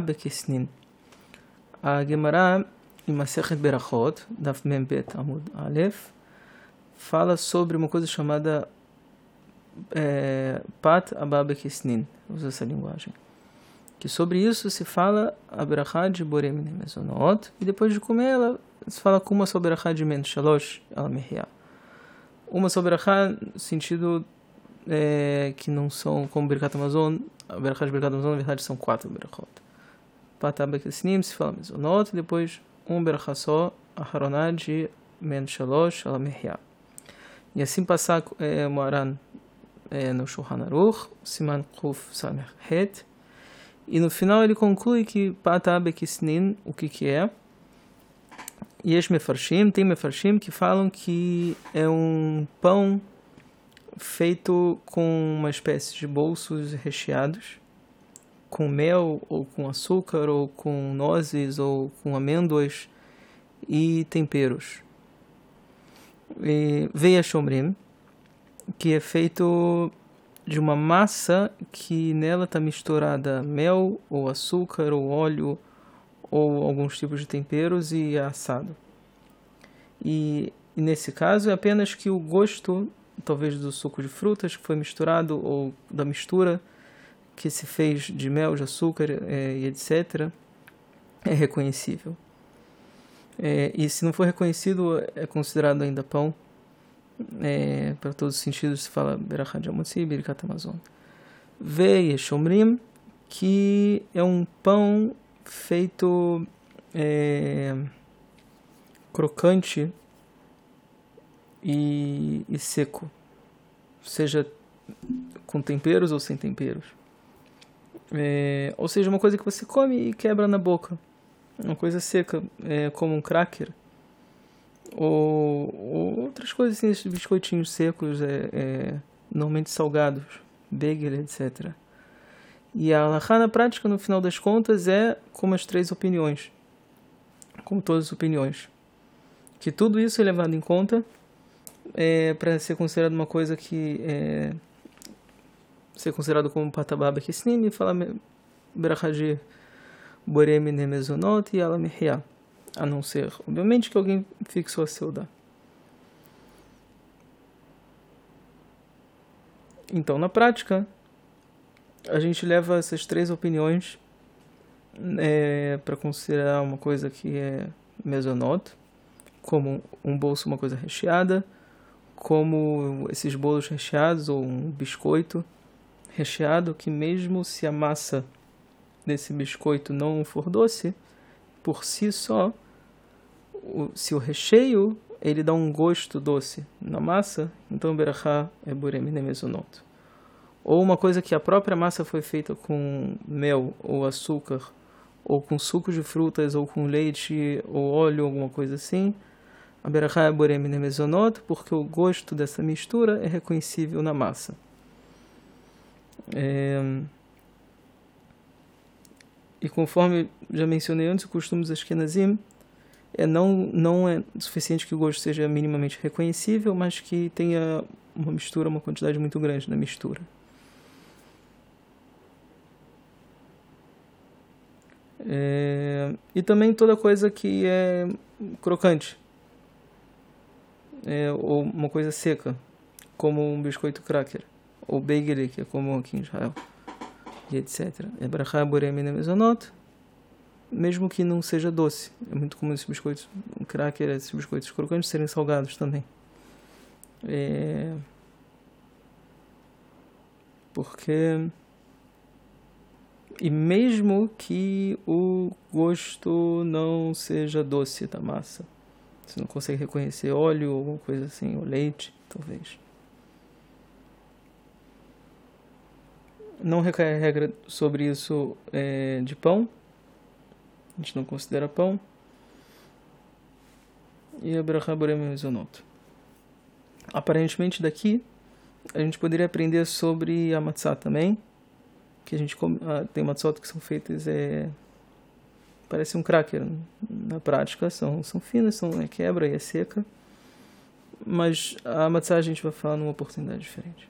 Bekesnin. A Gemara em Masechet Berachot, Daf Mem Bet Amud Aleph, fala sobre uma coisa chamada é, Pat Abaa Bekesnin. Usa essa linguagem. Que sobre isso se fala a Berachá de Borem Mezonot, e depois de comer ela, se fala com uma sobre a de Men Shalosh Al Mehia. Uma sobre a no sentido é, que não são como Birkat Amazon, de Birkat Amazon na verdade são quatro Berachot. Patabekesnim se fala Mezonot, e depois um Berachá só, a Haroná de Men Shalosh Alamehya. E assim passar é, Moaran é, no Shulchan Aruch, Siman Kuf Samech Het, e no final ele conclui que Patabekesnin, o que que é? Este Mefarshim, tem Mefarshim que falam que é um pão feito com uma espécie de bolsos recheados, com mel, ou com açúcar, ou com nozes, ou com amêndoas e temperos. E veia shomrim, que é feito de uma massa que nela está misturada mel, ou açúcar, ou óleo, ou alguns tipos de temperos e é assado. E, e nesse caso é apenas que o gosto talvez do suco de frutas que foi misturado ou da mistura que se fez de mel, de açúcar é, e etc. é reconhecível. É, e se não for reconhecido, é considerado ainda pão. É, para todos os sentidos, se fala Berachá de Amotzi, Birkat Amazon. Shomrim, que é um pão feito é, crocante e, e seco, seja com temperos ou sem temperos. É, ou seja, uma coisa que você come e quebra na boca. Uma coisa seca, é, como um cracker. Ou, ou, outras coisas assim, esses biscoitinhos secos, é, é, normalmente salgados, bagel, etc. E a alahá na prática, no final das contas, é como as três opiniões. Como todas as opiniões. Que tudo isso é levado em conta é, para ser considerado uma coisa que é, ser considerado como patababa kisnim e falar brachaji borem nemezonot e alamihya a não ser obviamente que alguém fixou a seuda. Então na prática a gente leva essas três opiniões é, para considerar uma coisa que é mesonot como um bolso uma coisa recheada como esses bolos recheados ou um biscoito recheado que mesmo se a massa desse biscoito não for doce, por si só, se o recheio ele dá um gosto doce na massa, então berachá é burem nemezonot. Ou uma coisa que a própria massa foi feita com mel ou açúcar, ou com suco de frutas, ou com leite ou óleo, alguma coisa assim, a berachá é borem mezonot, porque o gosto dessa mistura é reconhecível na massa. É... E conforme já mencionei antes, o costume dos Ashkenazim é não, não é suficiente que o gosto seja minimamente reconhecível, mas que tenha uma mistura, uma quantidade muito grande na mistura. É... E também toda coisa que é crocante é, ou uma coisa seca, como um biscoito cracker, ou bagel, que é comum aqui em Israel, e etc. É brachá borem mezonot, mesmo que não seja doce. É muito comum esses biscoitos, um cracker, esses biscoitos crocantes serem salgados também. É... Porque e mesmo que o gosto não seja doce da massa, você não consegue reconhecer óleo ou alguma coisa assim, ou leite, talvez. Não recai regra sobre isso é, de pão. A gente não considera pão. E a Brachaborem Mezonot. Aparentemente daqui a gente poderia aprender sobre a matzah também. Que a gente come, ah, tem matzot que são feitas é, parece um cracker. Na prática são, são finas, são, é quebra e é seca. Mas a matzah a gente vai falar numa oportunidade diferente.